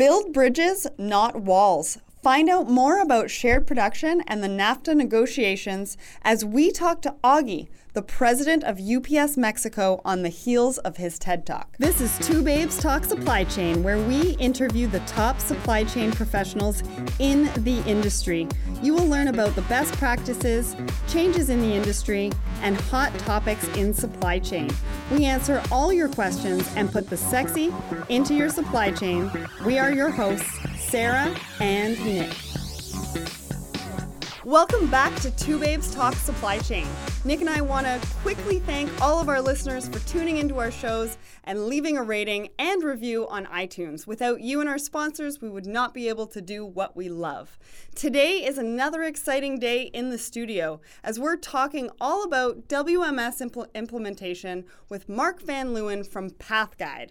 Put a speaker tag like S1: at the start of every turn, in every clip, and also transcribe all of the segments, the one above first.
S1: Build bridges, not walls. Find out more about shared production and the NAFTA negotiations as we talk to Augie, the president of UPS Mexico, on the heels of his TED Talk. This is Two Babes Talk Supply Chain, where we interview the top supply chain professionals in the industry. You will learn about the best practices, changes in the industry, and hot topics in supply chain. We answer all your questions and put the sexy into your supply chain. We are your hosts, Sarah and Nick. Welcome back to Two Babes Talk Supply Chain. Nick and I want to quickly thank all of our listeners for tuning into our shows and leaving a rating and review on iTunes. Without you and our sponsors, we would not be able to do what we love. Today is another exciting day in the studio as we're talking all about WMS impl- implementation with Mark Van Leeuwen from PathGuide.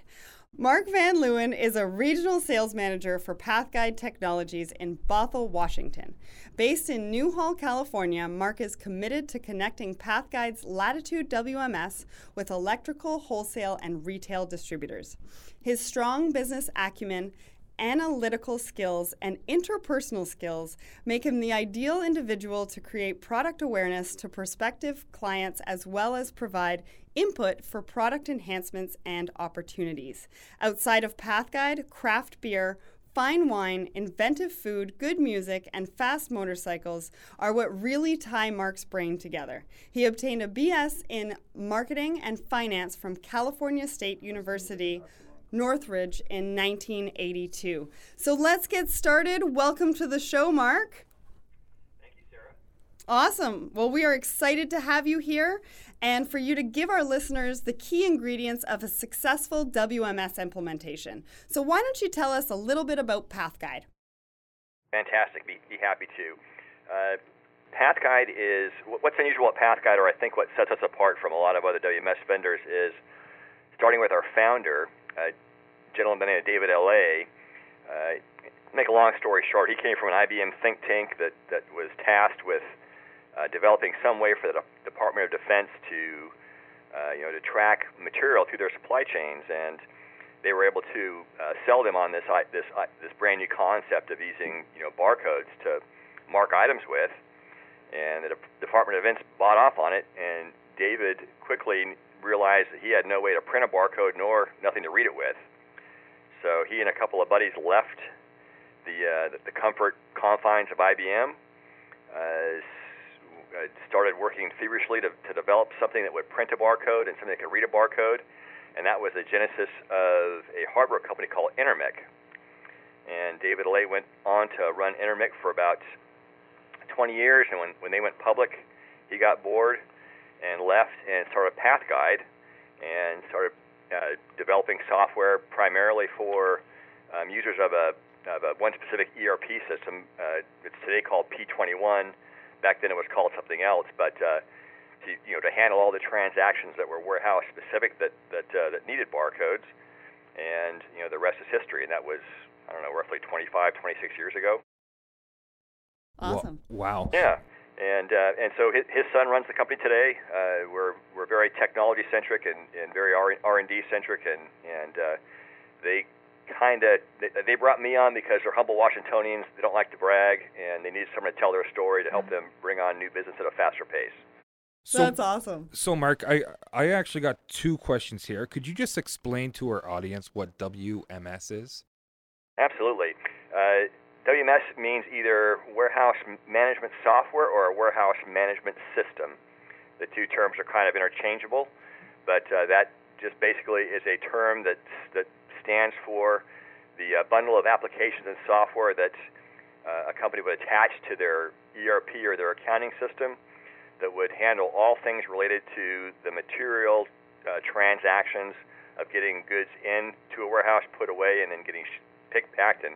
S1: Mark Van Leeuwen is a regional sales manager for PathGuide Technologies in Bothell, Washington. Based in Newhall, California, Mark is committed to connecting PathGuide's Latitude WMS with electrical, wholesale, and retail distributors. His strong business acumen analytical skills, and interpersonal skills make him the ideal individual to create product awareness to prospective clients as well as provide input for product enhancements and opportunities. Outside of PathGuide, craft beer, fine wine, inventive food, good music, and fast motorcycles are what really tie Mark's brain together. He obtained a BS in marketing and finance from California State University Northridge in 1982. So let's get started. Welcome to the show, Mark.
S2: Thank you, Sarah.
S1: Awesome. Well, we are excited to have you here and for you to give our listeners the key ingredients of a successful WMS implementation. So, why don't you tell us a little bit about PathGuide?
S2: Fantastic. Be, be happy to. Uh, PathGuide is what's unusual at PathGuide, or I think what sets us apart from a lot of other WMS vendors, is starting with our founder, a gentleman by the name of David Allais Uh, make a long story short, he came from an IBM think tank that, that was tasked with uh, developing some way for the Department of Defense to, uh, you know, to track material through their supply chains, and they were able to uh, sell them on this this this brand new concept of using you know barcodes to mark items with, and the Department of Defense bought off on it, and David quickly realized that he had no way to print a barcode nor nothing to read it with. So he and a couple of buddies left the uh, the, the comfort confines of IBM, uh, started working feverishly to, to develop something that would print a barcode and something that could read a barcode, and that was the genesis of a hardware company called Intermec. And David Allais went on to run Intermec for about 20 years, and when, when they went public, he got bored and left and started PathGuide and started uh, developing software primarily for um, users of a, of a one specific ERP system. Uh, it's today called P21. Back then it was called something else, but uh, to you know to handle all the transactions that were warehouse specific that that uh, that needed barcodes, and you know the rest is history. And that was I don't know roughly 25, 26 years ago.
S1: Awesome.
S3: Wow.
S2: Yeah and uh, and so his, his son runs the company today. Uh, we're we're very technology centric and, and very R and D centric, and and uh, they kind of they, they brought me on because they're humble Washingtonians. They don't like to brag, and they need someone to tell their story to help them bring on new business at a faster pace.
S1: So, That's awesome.
S3: So, Mark, I I actually got two questions here. Could you just explain to our audience what WMS is?
S2: Absolutely. Uh, WMS means either warehouse management software or a warehouse management system. The two terms are kind of interchangeable, but uh, that just basically is a term that that stands for the uh, bundle of applications and software that uh, a company would attach to their ERP or their accounting system that would handle all things related to the material uh, transactions of getting goods into a warehouse, put away, and then getting picked, packed, and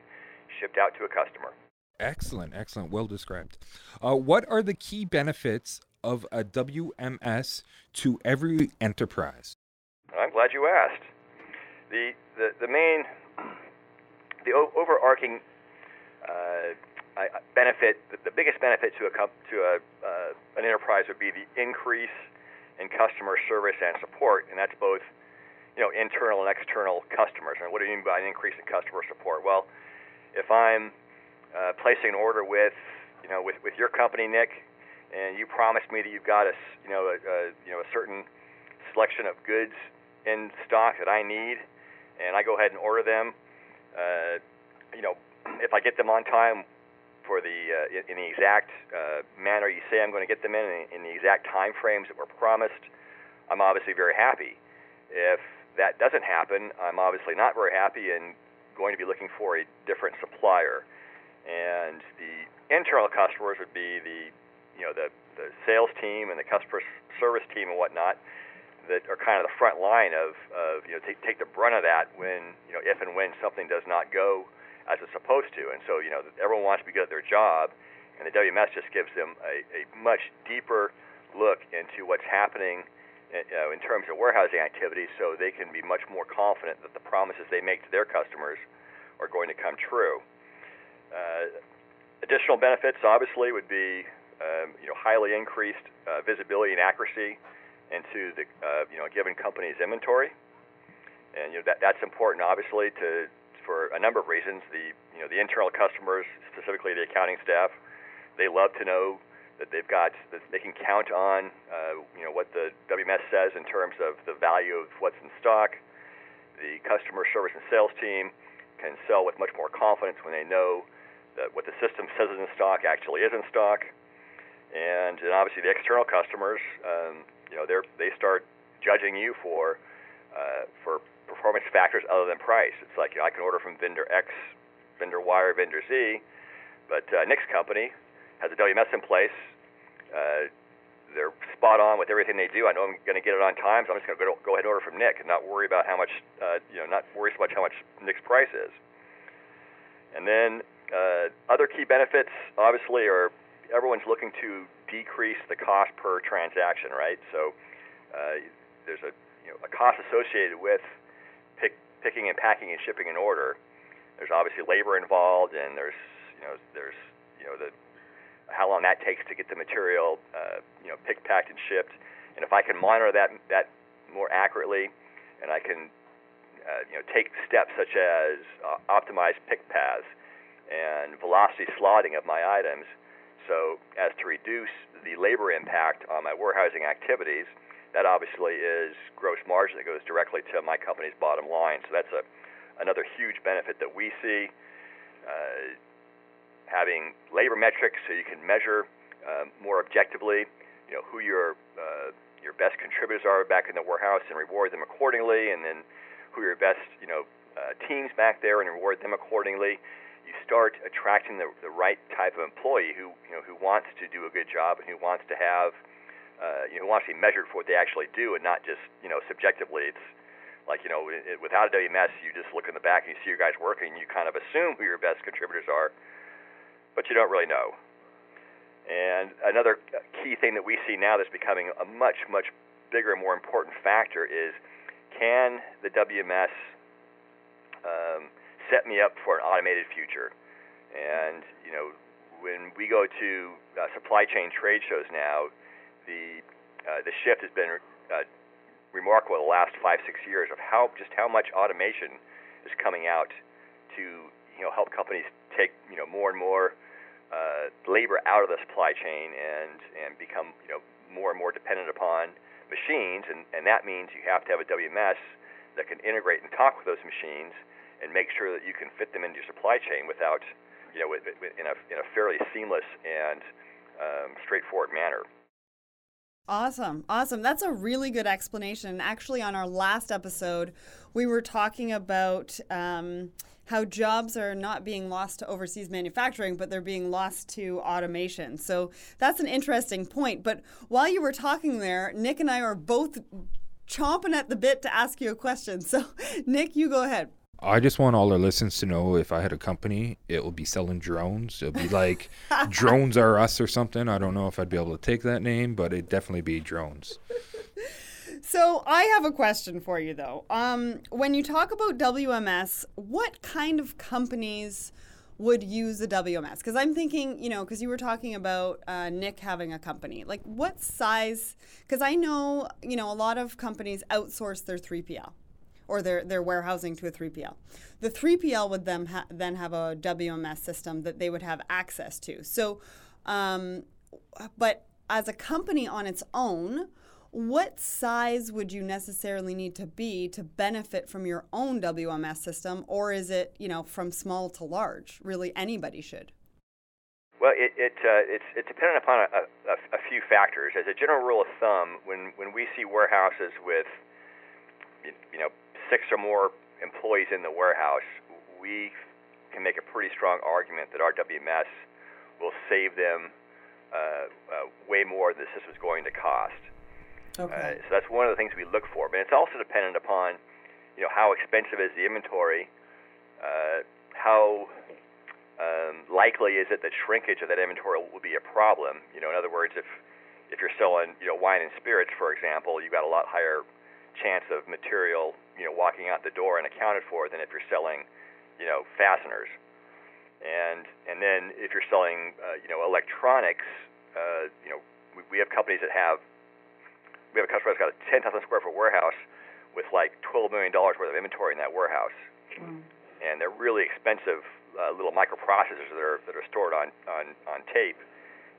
S2: shipped out to a customer.
S3: Excellent, excellent, well described. Uh, what are the key benefits of a WMS to every enterprise?
S2: I'm glad you asked. The the, the main, the o- overarching uh, benefit, the, the, biggest benefit to a to a uh, an enterprise would be the increase in customer service and support, and that's both you know, internal and external customers. And what do you mean by an increase in customer support? Well, if I'm uh, placing an order with, you know, with, with your company, Nick, and you promise me that you've got a, you know, a, a, you know, a certain selection of goods in stock that I need, and I go ahead and order them, uh, you know, if I get them on time for the uh, in the exact uh, manner you say I'm going to get them in, in the exact time frames that were promised, I'm obviously very happy. If that doesn't happen, I'm obviously not very happy and going to be looking for a different supplier. And the internal customers would be the, you know, the, the sales team and the customer service team and whatnot that are kind of the front line of, of you know, take, take the brunt of that when, you know, if and when something does not go as it's supposed to. And so, you know, everyone wants to be good at their job, and the WMS just gives them a, a much deeper look into what's happening uh, in terms of warehousing activities so they can be much more confident that the promises they make to their customers are going to come true. Uh, additional benefits, obviously, would be um, you know highly increased uh, visibility and accuracy into the uh, you know a given company's inventory, and you know that that's important, obviously, to for a number of reasons. The you know the internal customers, specifically the accounting staff, they love to know that they've got that they can count on uh, you know what the WMS says in terms of the value of what's in stock. The customer service and sales team can sell with much more confidence when they know that what the system says is in stock actually is in stock. And, and obviously the external customers, um, you know, they they start judging you for uh, for performance factors other than price. It's like you know, I can order from vendor X, vendor Y, or vendor Z, but uh, Nick's company has a WMS in place. Uh, they're spot on with everything they do. I know I'm going to get it on time, so I'm just going to go, ahead and order from Nick and not worry about how much, uh, you know, not worry so much how much Nick's price is. And then uh, other key benefits, obviously, are everyone's looking to decrease the cost per transaction, right? So uh, there's a you know a cost associated with pick, picking and packing and shipping an order. There's obviously labor involved, and there's you know there's you know the how long that takes to get the material, uh, you know, picked, packed, and shipped. And if I can monitor that that more accurately, and I can, uh, you know, take steps such as uh, optimize pick paths and velocity slotting of my items, so as to reduce the labor impact on my warehousing activities. That obviously is gross margin that goes directly to my company's bottom line. So that's a another huge benefit that we see. Uh, having labor metrics so you can measure um, more objectively, you know, who your uh, your best contributors are back in the warehouse and reward them accordingly, and then who your best, you know, uh, teams back there and reward them accordingly. You start attracting the, the right type of employee who, you know, who wants to do a good job and who wants to have, uh, you know, who wants to be measured for what they actually do and not just, you know, subjectively. It's like, you know, it, without a WMS, you just look in the back and you see your guys working, and you kind of assume who your best contributors are but you don't really know. And another key thing that we see now that's becoming a much, much bigger and more important factor is can the WMS um, set me up for an automated future? And, you know, when we go to uh, supply chain trade shows now, the, uh, the shift has been uh, remarkable the last five, six years of how just how much automation is coming out to you know help companies take you know more and more uh, labor out of the supply chain and and become you know more and more dependent upon machines, and and that means you have to have a WMS that can integrate and talk with those machines and make sure that you can fit them into your supply chain without you know with, with, in a in a fairly seamless and um, straightforward manner.
S1: Awesome. Awesome. That's a really good explanation. Actually, on our last episode, we were talking about um, how jobs are not being lost to overseas manufacturing, but they're being lost to automation. So that's an interesting point. But while you were talking there, Nick and I are both chomping at the bit to ask you a question. So, Nick, you go ahead.
S3: I just want all our listeners to know if I had a company, it would be selling drones. It would be like Drones Are Us or something. I don't know if I'd be able to take that name, but it'd definitely be drones.
S1: So I have a question for you though. Um, when you talk about WMS, what kind of companies would use a WMS? Because I'm thinking, you know, because you were talking about uh, Nick having a company. Like, what size? Because I know, you know, a lot of companies outsource their 3PL. or their, their warehousing to a 3PL. The 3PL would then, ha- then have a WMS system that they would have access to. So, um, but as a company on its own, what size would you necessarily need to be to benefit from your own WMS system, or is it, you know, from small to large? Really, anybody should.
S2: Well, it, it uh, it's it's dependent upon a, a, a few factors. As a general rule of thumb, when when we see warehouses with you know six or more employees in the warehouse, we can make a pretty strong argument that our WMS will save them uh, uh, way more than the system is going to cost.
S1: Okay.
S2: Uh, so that's one of the things we look for. But it's also dependent upon, you know, how expensive is the inventory, uh, how um, likely is it that shrinkage of that inventory will be a problem? You know, in other words, if if you're selling you know wine and spirits, for example, you've got a lot higher chance of material you know walking out the door and accounted for than if you're selling you know fasteners. And and then if you're selling uh, you know electronics, uh, you know we, we have companies that have we have a customer that's got a 10,000 square foot warehouse with like 12 million dollars worth of inventory in that warehouse, mm. and they're really expensive uh, little microprocessors that are that are stored on, on on tape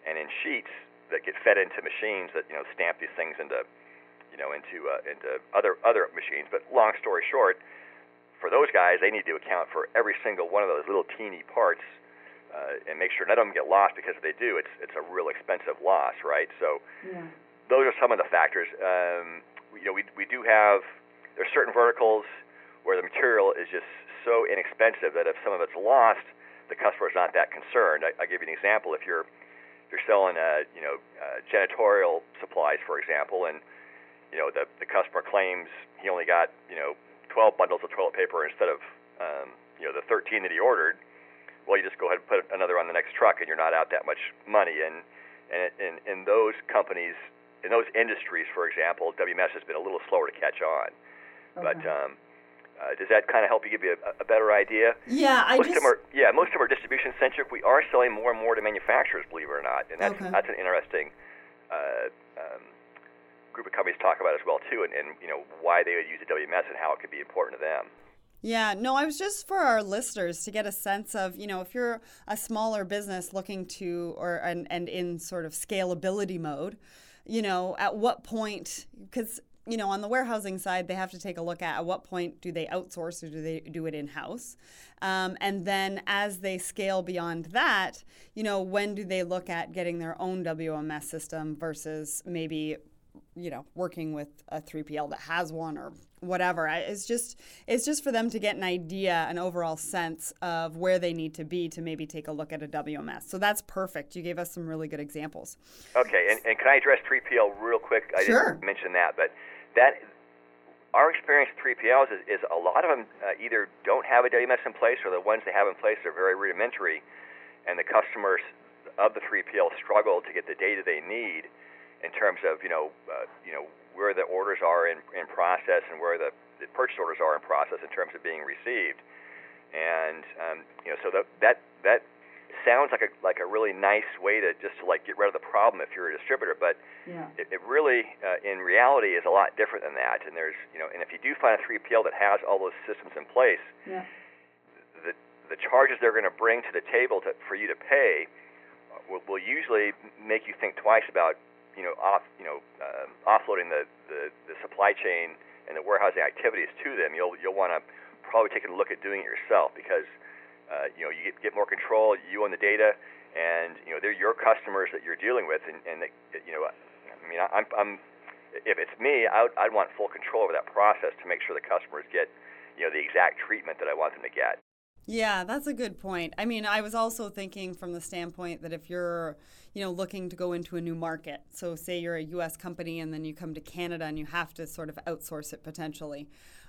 S2: and in sheets that get fed into machines that you know stamp these things into you know into uh, into other other machines. But long story short, for those guys, they need to account for every single one of those little teeny parts uh, and make sure none of them get lost because if they do, it's it's a real expensive loss, right? So yeah. Those are some of the factors. Um, you know, we we do have there's certain verticals where the material is just so inexpensive that if some of it's lost, the customer is not that concerned. I, I'll give you an example. If you're you're selling, uh, you know, uh, janitorial supplies, for example, and you know the the customer claims he only got you know 12 bundles of toilet paper instead of um, you know the 13 that he ordered. Well, you just go ahead and put another on the next truck, and you're not out that much money. And and in, in those companies, in those industries, for example, WMS has been a little slower to catch on. Okay. But um, uh, does that kind of help you give you a, a better idea?
S1: Yeah, I
S2: most
S1: just...
S2: of are, yeah, most of are distribution centric. We are selling more and more to manufacturers, believe it or not, and that's okay. that's an interesting uh, um, group of companies to talk about as well too, and, and you know why they would use a WMS and how it could be important to them.
S1: Yeah, no, I was just for our listeners to get a sense of, you know, if you're a smaller business looking to or and, and in sort of scalability mode, you know, at what point because you know, on the warehousing side, they have to take a look at at what point do they outsource or do they do it in house, um, and then as they scale beyond that, you know, when do they look at getting their own WMS system versus maybe, you know, working with a 3PL that has one or whatever. It's just it's just for them to get an idea, an overall sense of where they need to be to maybe take a look at a WMS. So that's perfect. You gave us some really good examples.
S2: Okay, and, and can I address 3PL real quick? I
S1: sure.
S2: didn't mention that, but that our experience with 3PLs is, is a lot of them uh, either don't have a WMS in place or the ones they have in place are very rudimentary, and the customers of the 3PL struggle to get the data they need in terms of you know uh, you know where the orders are in, in process and where the, the purchase orders are in process in terms of being received, and um, you know so that that that sounds like a like a really nice way to just to like get rid of the problem if you're a distributor, but yeah. it, it really uh, in reality is a lot different than that. And there's you know, and if you do find a 3PL that has all those systems in place,
S1: yeah.
S2: the the charges they're going to bring to the table to, for you to pay uh, will, will usually make you think twice about you know off you know uh, offloading the, the the supply chain and the warehousing activities to them. You'll you'll want to probably take a look at doing it yourself because uh, you know, you get, get more control. You own the data, and you know they're your customers that you're dealing with. And, and they, you know, I mean, I'm, I'm if it's me, I would, I'd want full control over that process to make sure the customers get, you know, the exact treatment that I want them to get.
S1: Yeah, that's a good point. I mean, I was also thinking from the standpoint that if you're, you know, looking to go into a new market, so say you're a US company and then you come to Canada and you have to sort of outsource it potentially.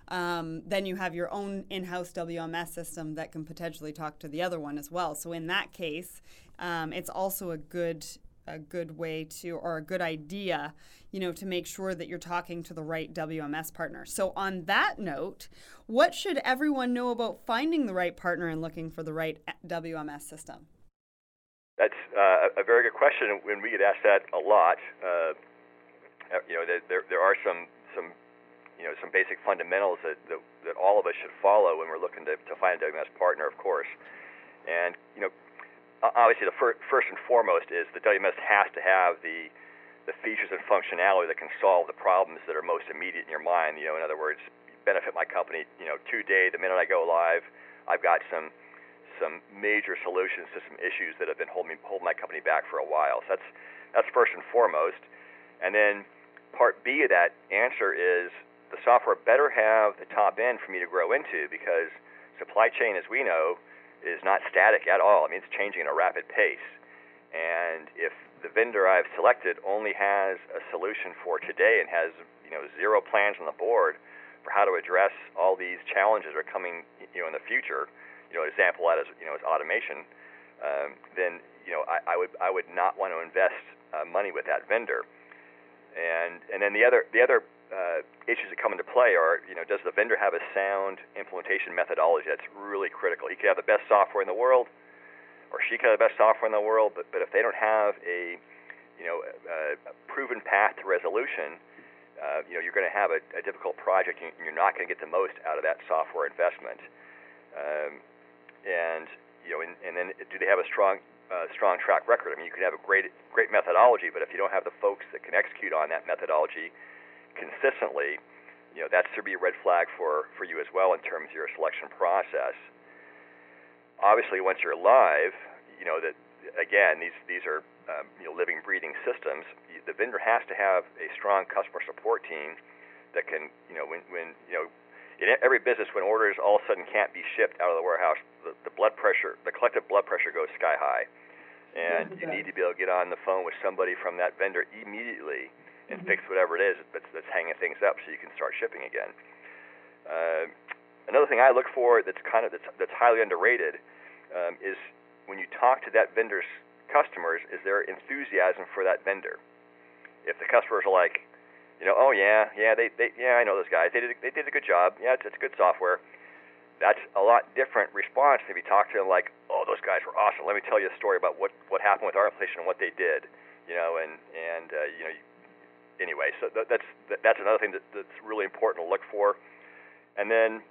S1: Um, then you have your own in-house WMS system that can potentially talk to the other one as well. So in that case, um, it's also a good a good way to or a good idea, you know, to make sure that you're talking to the right WMS partner. So on that note, what should everyone know about finding the right partner and looking for the right WMS system?
S2: That's uh, a very good question, and we get asked that a lot. Uh, you know, there, there are some some you know some basic fundamentals that, that that all of us should follow when we're looking to to find a WMS partner, of course. And you know, obviously the fir- first and foremost is the WMS has to have the the features and functionality that can solve the problems that are most immediate in your mind. You know, in other words, benefit my company. You know, today, the minute I go live, I've got some some major solutions to some issues that have been holding holding my company back for a while. So that's that's first and foremost. And then part B of that answer is the software better have the top end for me to grow into because supply chain, as we know, is not static at all. I mean, it's changing at a rapid pace. And if the vendor I've selected only has a solution for today and has you know zero plans on the board for how to address all these challenges that are coming you know in the future, you know, example that is you know is automation, um, then you know I, I would I would not want to invest uh, money with that vendor. And and then the other the other uh, issues that come into play are you know does the vendor have a sound implementation methodology? That's really critical. He could have the best software in the world, or she could have the best software in the world, but but if they don't have a you know a, a proven path to resolution, uh, you know you're going to have a, a difficult project and you're not going to get the most out of that software investment. Um, and you know, and, and then do they have a strong uh, strong track record? I mean, you can have a great great methodology, but if you don't have the folks that can execute on that methodology consistently, you know, that's to be a red flag for for you as well in terms of your selection process. Obviously, once you're live, you know that again these these are um, you know living breathing systems. The vendor has to have a strong customer support team that can you know when when you know in every business, when orders all of a sudden can't be shipped out of the warehouse, the, the blood pressure, the collective blood pressure goes sky high, and you need to be able to get on the phone with somebody from that vendor immediately and fix whatever it is that's, that's hanging things up, so you can start shipping again. Uh, another thing I look for that's kind of that's, that's highly underrated um, is when you talk to that vendor's customers, is there enthusiasm for that vendor? If the customers are like, you know, oh yeah, yeah, they, they yeah, I know those guys. They did they did a good job. Yeah, it's, it's good software. That's a lot different response if you talk to them like, oh, those guys were awesome. Let me tell you a story about what what happened with our inflation and what they did. You know, and and uh, you know, anyway, so th- that's that's another thing that, that's really important to look for. And then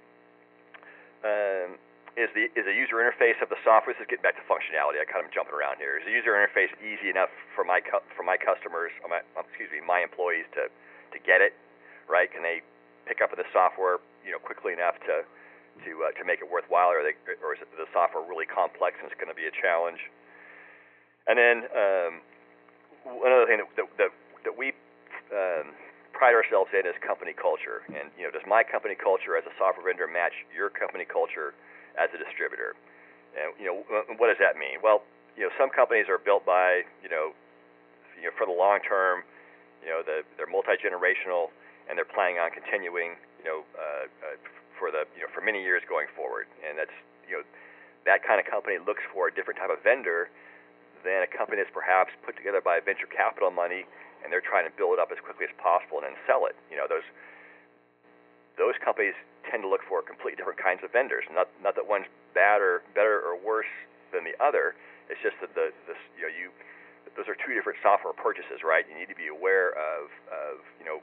S2: um, is the is the user interface of the software. This is getting back to functionality. I kind of jumping around here. Is the user interface easy enough for my cu- for my customers, my, excuse me, my employees to to get it, right? Can they pick up the software, you know, quickly enough to to uh, to make it worthwhile, or, they, or is the software really complex and it's going to be a challenge? And then um, another thing that, that, that we um, pride ourselves in is company culture. And you know, does my company culture as a software vendor match your company culture as a distributor? And you know, what does that mean? Well, you know, some companies are built by you know, you know, for the long term you know, the, they're multi generational and they're planning on continuing, you know, uh, uh, for the you know for many years going forward. And that's you know that kind of company looks for a different type of vendor than a company that's perhaps put together by venture capital money and they're trying to build it up as quickly as possible and then sell it. You know, those those companies tend to look for completely different kinds of vendors. Not not that one's bad or better or worse than the other. It's just that the this you know you those are two different software purchases, right? You need to be aware of, of you know,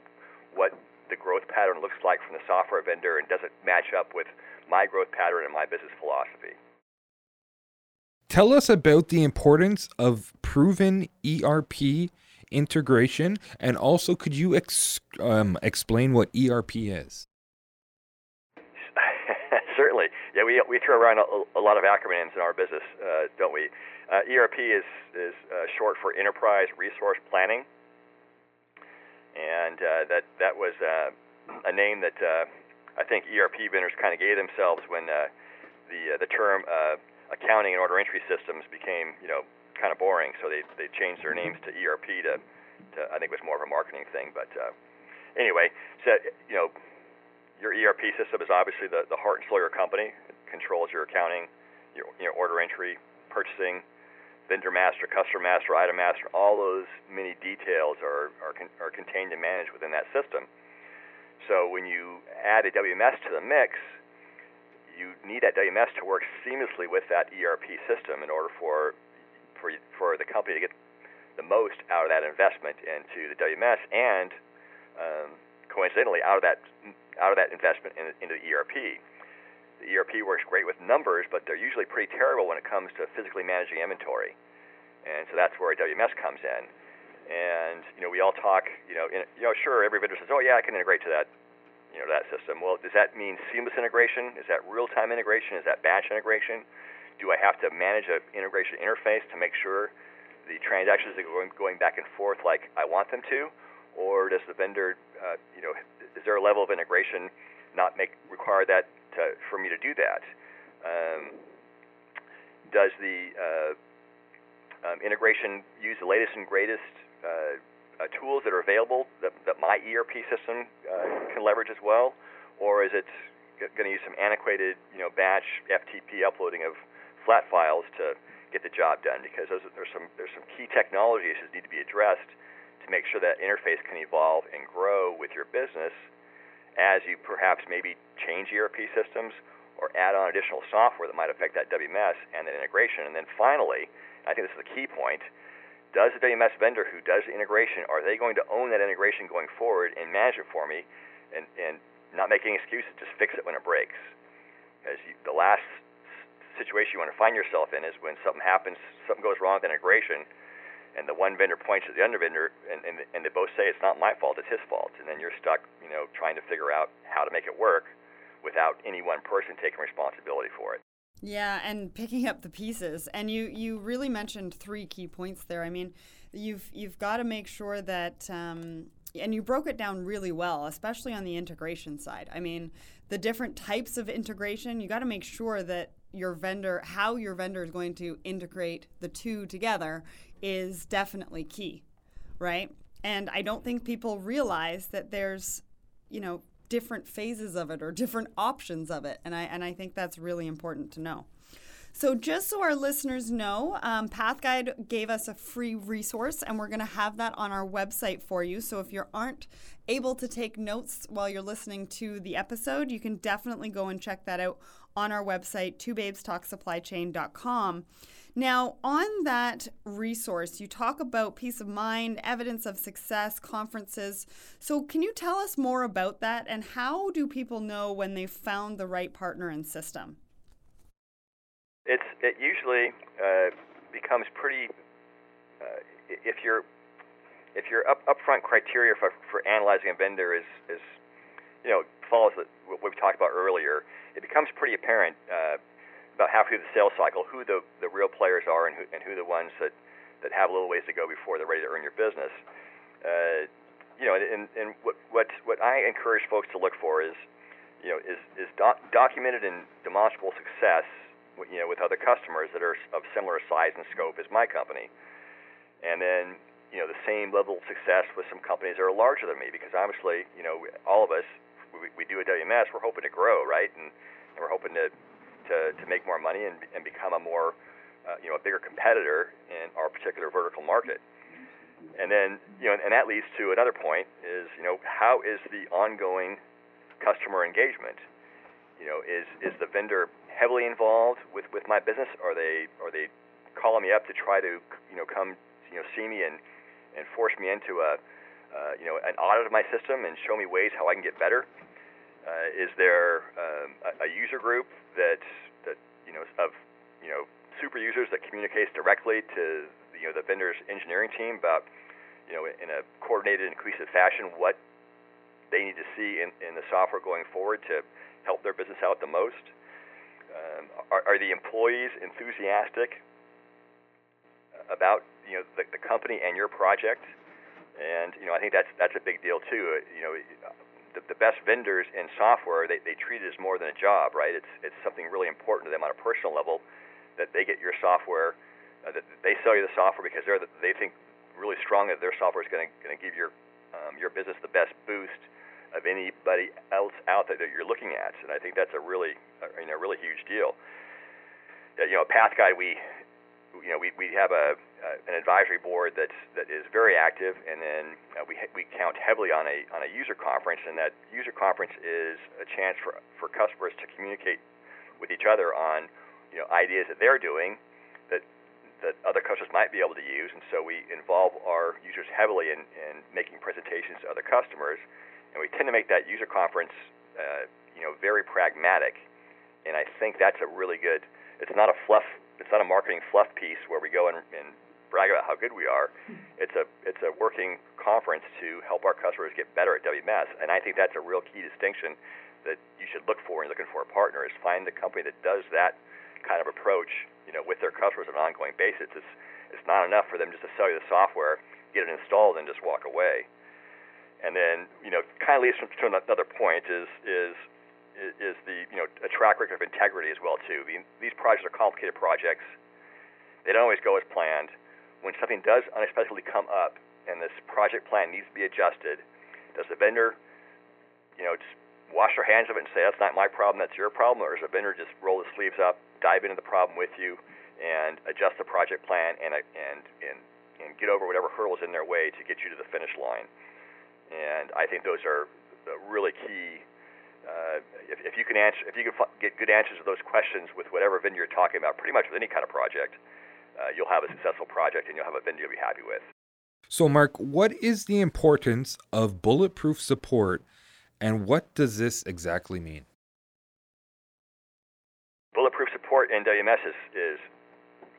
S2: what the growth pattern looks like from the software vendor and does it match up with my growth pattern and my business philosophy.
S3: Tell us about the importance of proven ERP integration, and also could you ex- um, explain what ERP is?
S2: Certainly, yeah. We we throw around a, a lot of acronyms in our business, uh, don't we? Uh, ERP is is uh, short for Enterprise Resource Planning, and uh, that that was uh, a name that uh, I think ERP vendors kind of gave themselves when the the term accounting and order entry systems became you know kind of boring. So they they changed their names to ERP to, to I think it was more of a marketing thing. But uh, anyway, so you know your ERP system is obviously the the heart and soul of your company. It controls your accounting, your, your order entry, purchasing, vendor master, customer master, item master, all those many details are, are, con- are contained and managed within that system. So when you add a WMS to the mix, you need that WMS to work seamlessly with that ERP system in order for, for, for the company to get the most out of that investment into the WMS and um, coincidentally, out of that out of that investment in, into the ERP. The ERP works great with numbers, but they're usually pretty terrible when it comes to physically managing inventory. And so that's where WMS comes in. And you know, we all talk. You know, in, you know, sure, every vendor says, "Oh yeah, I can integrate to that." You know, that system. Well, does that mean seamless integration? Is that real-time integration? Is that batch integration? Do I have to manage an integration interface to make sure the transactions are going, going back and forth like I want them to? Or does the vendor, uh, you know, is there a level of integration not make require that to, for me to do that? Um, does the uh, um, integration use the latest and greatest uh, uh, tools that are available that, that my ERP system uh, can leverage as well, or is it going to use some antiquated, you know, batch FTP uploading of flat files to get the job done? Because those, there's some there's some key technology issues need to be addressed to make sure that interface can evolve and grow with your business as you perhaps maybe change ERP systems or add on additional software that might affect that WMS and that integration. And then finally, I think this is the key point does the WMS vendor who does the integration, are they going to own that integration going forward and manage it for me and, and not make any excuses, just fix it when it breaks? Because you, the last situation you want to find yourself in is when something happens, something goes wrong with integration, and the one vendor points at the other vendor, and, and, and they both say it's not my fault, it's his fault, and then you're stuck, you know, trying to figure out how to make it work without any one person taking responsibility for it.
S1: Yeah, and picking up the pieces. And you you really mentioned three key points there. I mean, you've you've got to make sure that um, and you broke it down really well, especially on the integration side. I mean, the different types of integration, you got to make sure that your vendor, how your vendor is going to integrate the two together is definitely key, right? And I don't think people realize that there's, you know, different phases of it or different options of it. And I, and I think that's really important to know. So, just so our listeners know, um, PathGuide gave us a free resource, and we're going to have that on our website for you. So, if you aren't able to take notes while you're listening to the episode, you can definitely go and check that out on our website, twobabestalksupplychain.com. Now, on that resource, you talk about peace of mind, evidence of success, conferences. So, can you tell us more about that and how do people know when they've found the right partner and system?
S2: It's it usually uh, becomes pretty uh, if your if your up upfront criteria for, for analyzing a vendor is is you know follows what we talked about earlier, it becomes pretty apparent. Uh, about halfway through the sales cycle who the, the real players are and who, and who the ones that, that have a little ways to go before they're ready to earn your business. Uh, you know, and, and what, what, what I encourage folks to look for is, you know, is, is doc- documented and demonstrable success, you know, with other customers that are of similar size and scope as my company. And then, you know, the same level of success with some companies that are larger than me, because obviously, you know, all of us, we, we do a WMS, we're hoping to grow, right? And, and we're hoping to to, to make more money and, and become a more, uh, you know, a bigger competitor in our particular vertical market. And then, you know, and that leads to another point is, you know, how is the ongoing customer engagement? You know, is is the vendor heavily involved with, with my business? Are they are they calling me up to try to, you know, come, you know, see me and and force me into a, uh, you know, an audit of my system and show me ways how I can get better? Uh, is there um, a, a user group that that you know of you know super users that communicates directly to you know the vendor's engineering team about you know in a coordinated and cohesive fashion what they need to see in, in the software going forward to help their business out the most? Um, are, are the employees enthusiastic about you know the, the company and your project? And you know I think that's that's a big deal too. You know the, the best vendors in software, they, they treat it as more than a job, right? It's, it's something really important to them on a personal level that they get your software, uh, that they sell you the software because they're the, they think really strong that their software is going to give your, um, your business the best boost of anybody else out there that you're looking at. And I think that's a really, uh, you know, really huge deal. You know, PathGuide, we, you know, we, we have a, uh, an advisory board that's, that is very active, and then uh, we, we count heavily on a, on a user conference, and that user conference is a chance for, for customers to communicate with each other on, you know, ideas that they're doing that, that other customers might be able to use, and so we involve our users heavily in, in making presentations to other customers, and we tend to make that user conference, uh, you know, very pragmatic. And I think that's a really good. It's not a fluff. It's not a marketing fluff piece where we go and, and brag about how good we are. It's a it's a working conference to help our customers get better at WMS, and I think that's a real key distinction that you should look for when you're looking for a partner. Is find the company that does that kind of approach, you know, with their customers on an ongoing basis. It's it's not enough for them just to sell you the software, get it installed, and just walk away. And then, you know, kind of leads to another point is is is the you know a track record of integrity as well too. These projects are complicated projects. They don't always go as planned. When something does unexpectedly come up and this project plan needs to be adjusted, does the vendor, you know, just wash their hands of it and say that's not my problem, that's your problem, or does the vendor just roll the sleeves up, dive into the problem with you, and adjust the project plan and and and and get over whatever hurdles in their way to get you to the finish line? And I think those are really key uh, if, if you can answer, if you can get good answers to those questions with whatever vendor you're talking about, pretty much with any kind of project, uh, you'll have a successful project and you'll have a vendor you'll be happy with.
S3: So, Mark, what is the importance of bulletproof support, and what does this exactly mean?
S2: Bulletproof support in WMS is is,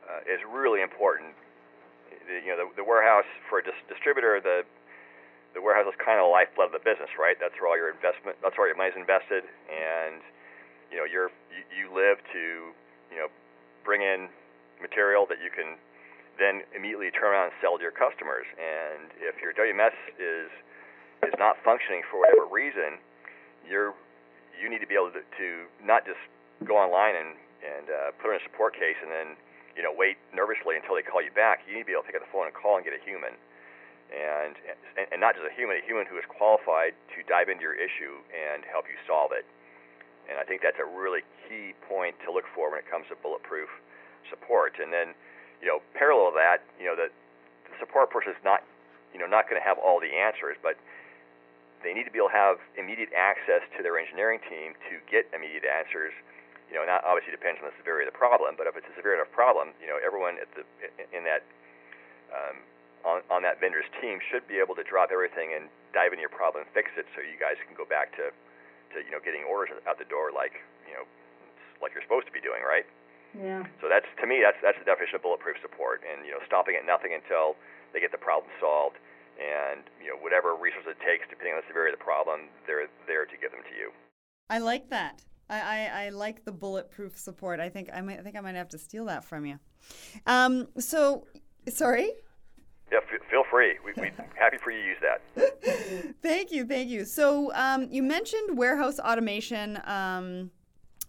S2: uh, is really important. The, you know, the, the warehouse for a dis- distributor, the the warehouse is kind of the lifeblood of the business, right? That's where all your investment, that's where your money's invested, and you know, you're you, you live to you know bring in material that you can then immediately turn around and sell to your customers. And if your WMS is is not functioning for whatever reason, you're you need to be able to, to not just go online and and uh, put in a support case and then you know wait nervously until they call you back. You need to be able to pick up the phone and call and get a human and, and not just a human, a human who is qualified to dive into your issue and help you solve it. And I think that's a really key point to look for when it comes to bulletproof support. And then, you know, parallel to that, you know, the, the support person is not, you know, not going to have all the answers, but they need to be able to have immediate access to their engineering team to get immediate answers. You know, and that obviously depends on the severity of the problem, but if it's a severe enough problem, you know, everyone at the in that um, on, on that vendor's team should be able to drop everything and dive into your problem and fix it so you guys can go back to, to you know getting orders out the door like you know like you're supposed to be doing right
S1: yeah.
S2: So that's to me that's that's the definition of bulletproof support and you know stopping at nothing until they get the problem solved. And you know whatever resources it takes depending on the severity of the problem they're there to give them to you.
S1: I like that. I, I, I like the bulletproof support. I think I might I think I might have to steal that from you. Um so sorry?
S2: Yeah, f- feel free. We, we happy for you to use that.
S1: thank you, thank you. So um, you mentioned warehouse automation um,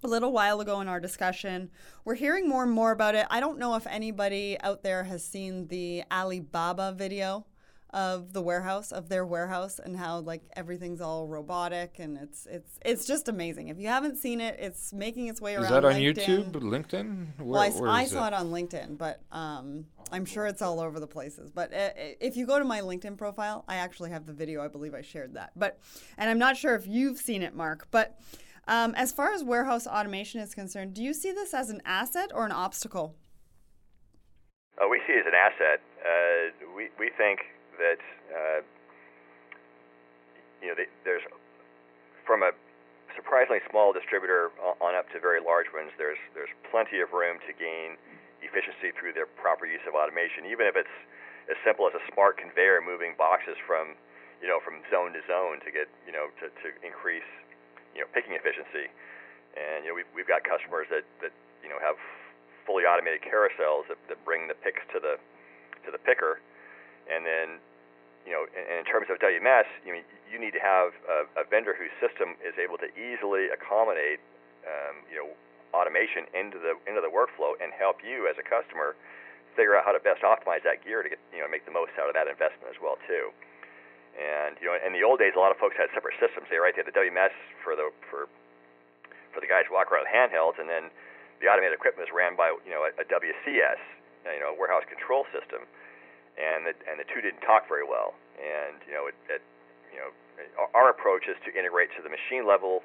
S1: a little while ago in our discussion. We're hearing more and more about it. I don't know if anybody out there has seen the Alibaba video of the warehouse of their warehouse and how like everything's all robotic and it's it's it's just amazing. If you haven't seen it, it's making its way around.
S3: Is that on
S1: LinkedIn.
S3: YouTube, LinkedIn?
S1: Where, well, I, where I saw it? it? on LinkedIn, but um, I'm sure it's all over the places. But uh, if you go to my LinkedIn profile, I actually have the video. I believe I shared that. But and I'm not sure if you've seen it, Mark. But um, as far as warehouse automation is concerned, do you see this as an asset or an obstacle?
S2: Oh, we see it as an asset. Uh, we we think that uh, you know they, there's from a surprisingly small distributor on up to very large ones. There's there's plenty of room to gain efficiency through their proper use of automation, even if it's as simple as a smart conveyor moving boxes from you know from zone to zone to get you know to, to increase you know picking efficiency. And you know we've we've got customers that that you know have fully automated carousels that, that bring the picks to the to the picker and then, you know, in, in terms of WMS, you mean, you need to have a, a vendor whose system is able to easily accommodate, um, you know, automation into the into the workflow and help you as a customer figure out how to best optimize that gear to get you know make the most out of that investment as well too. And you know, in the old days, a lot of folks had separate systems. They right, they had the WMS for the for for the guys who walk around with handhelds, and then the automated equipment was ran by you know a, a WCS, uh, you know, a warehouse control system and the and the two didn't talk very well. And you know, it, it you know, our approach is to integrate to the machine level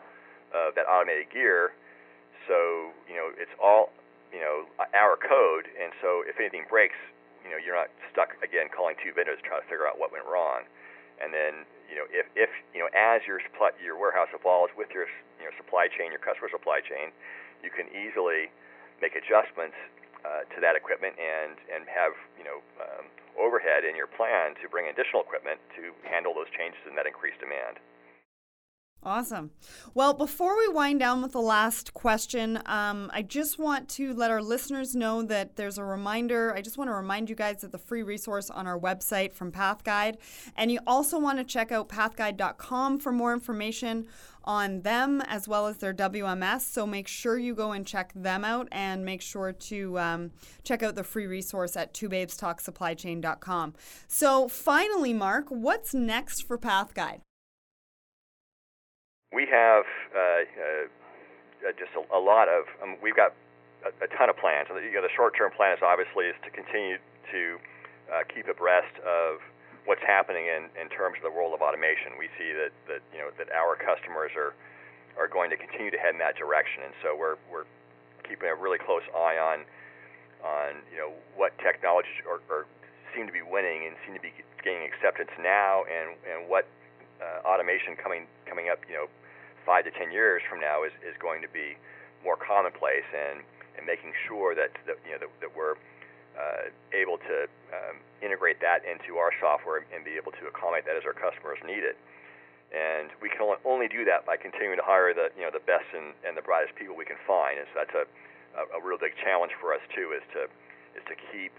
S2: of that automated gear. So you know, it's all you know our code, and so if anything breaks, you know, you're not stuck again calling two vendors to try to figure out what went wrong. And then you know if, if you know as your supply, your warehouse evolves with your you know supply chain, your customer supply chain, you can easily make adjustments uh, to that equipment and and have you know um, overhead in your plan to bring additional equipment to handle those changes in that increased demand.
S1: Awesome. Well, before we wind down with the last question, um, I just want to let our listeners know that there's a reminder. I just want to remind you guys that the free resource on our website from Pathguide. And you also want to check out pathguide.com for more information on them as well as their WMS. So make sure you go and check them out and make sure to um, check out the free resource at twobabestalksupplychain.com. So finally, Mark, what's next for Pathguide?
S2: We have uh, uh, just a, a, lot of, um, we've got a, a, ton of plans. You know, the short-term plan is obviously is to continue to uh, keep abreast of what's happening in, in terms of the world of automation. We see that, that you know that our customers are are going to continue to head in that direction, and so we're we're keeping a really close eye on on you know what technologies are, are seem to be winning and seem to be gaining acceptance now, and and what uh, automation coming coming up you know five to ten years from now is, is going to be more commonplace, and and making sure that, that you know that, that we're uh, able to um, integrate that into our software and be able to accommodate that as our customers need it. And we can only do that by continuing to hire the you know the best and, and the brightest people we can find. And so that's a, a, a real big challenge for us too is to is to keep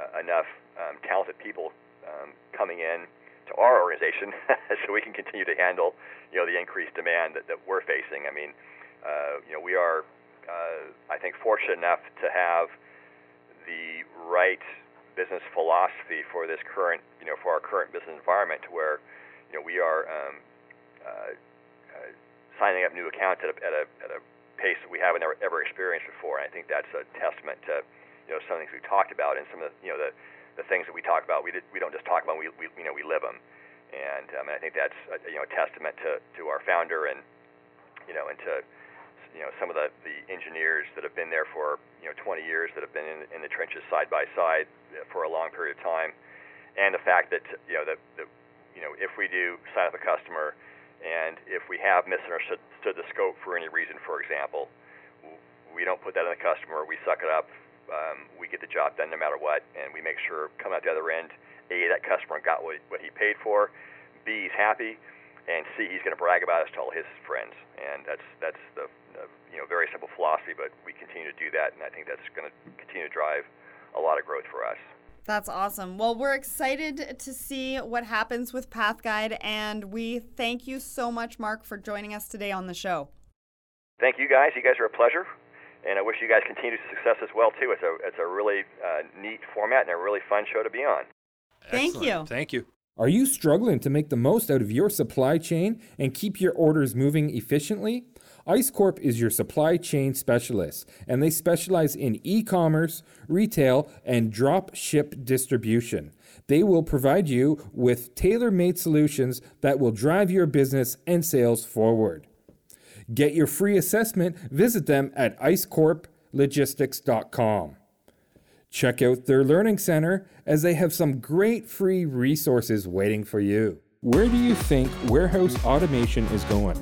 S2: uh, enough um, talented people um, coming in to our organization so we can continue to handle you know the increased demand that, that we're facing. I mean, uh, you know we are uh, I think fortunate enough to have the right business philosophy for this current, you know, for our current business environment, where, you know, we are um, uh, uh, signing up new accounts at a, at a at a pace that we haven't ever, ever experienced before. And I think that's a testament to, you know, some things we've talked about and some of the, you know, the the things that we talk about. We did, we don't just talk about. Them, we, we you know we live them. And, um, I think that's a, you know a testament to to our founder and you know and to you know some of the the engineers that have been there for you know 20 years that have been in, in the trenches side by side for a long period of time, and the fact that you know that, that you know if we do sign up a customer, and if we have misunderstood the scope for any reason, for example, we don't put that on the customer. We suck it up. Um, we get the job done no matter what, and we make sure come out the other end. A, that customer got what, what he paid for. B, he's happy, and C, he's going to brag about us to all his friends. And that's that's the you know very simple philosophy, but we continue to do that, and I think that's going to continue to drive a lot of growth for us.
S1: That's awesome. Well, we're excited to see what happens with Pathguide, and we thank you so much, Mark, for joining us today on the show.
S2: Thank you, guys. You guys are a pleasure, and I wish you guys continued success as well too. It's a it's a really uh, neat format and a really fun show to be on.
S1: Thank
S3: Excellent.
S1: you.
S3: Thank you.
S4: Are you struggling to make the most out of your supply chain and keep your orders moving efficiently? ICE Corp is your supply chain specialist, and they specialize in e commerce, retail, and drop ship distribution. They will provide you with tailor made solutions that will drive your business and sales forward. Get your free assessment, visit them at icecorplogistics.com. Check out their Learning Center as they have some great free resources waiting for you.
S3: Where do you think warehouse automation is going?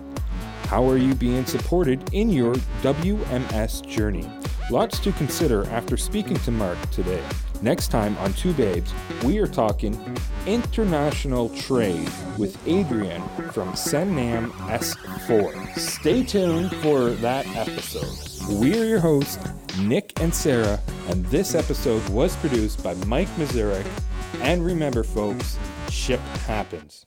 S3: How are you being supported in your WMS journey? Lots to consider after speaking to Mark today. Next time on Two Babes, we are talking international trade with Adrian from Sennam S4. Stay tuned for that episode. We're your hosts, Nick and Sarah, and this episode was produced by Mike Mazurek. And remember, folks, ship happens.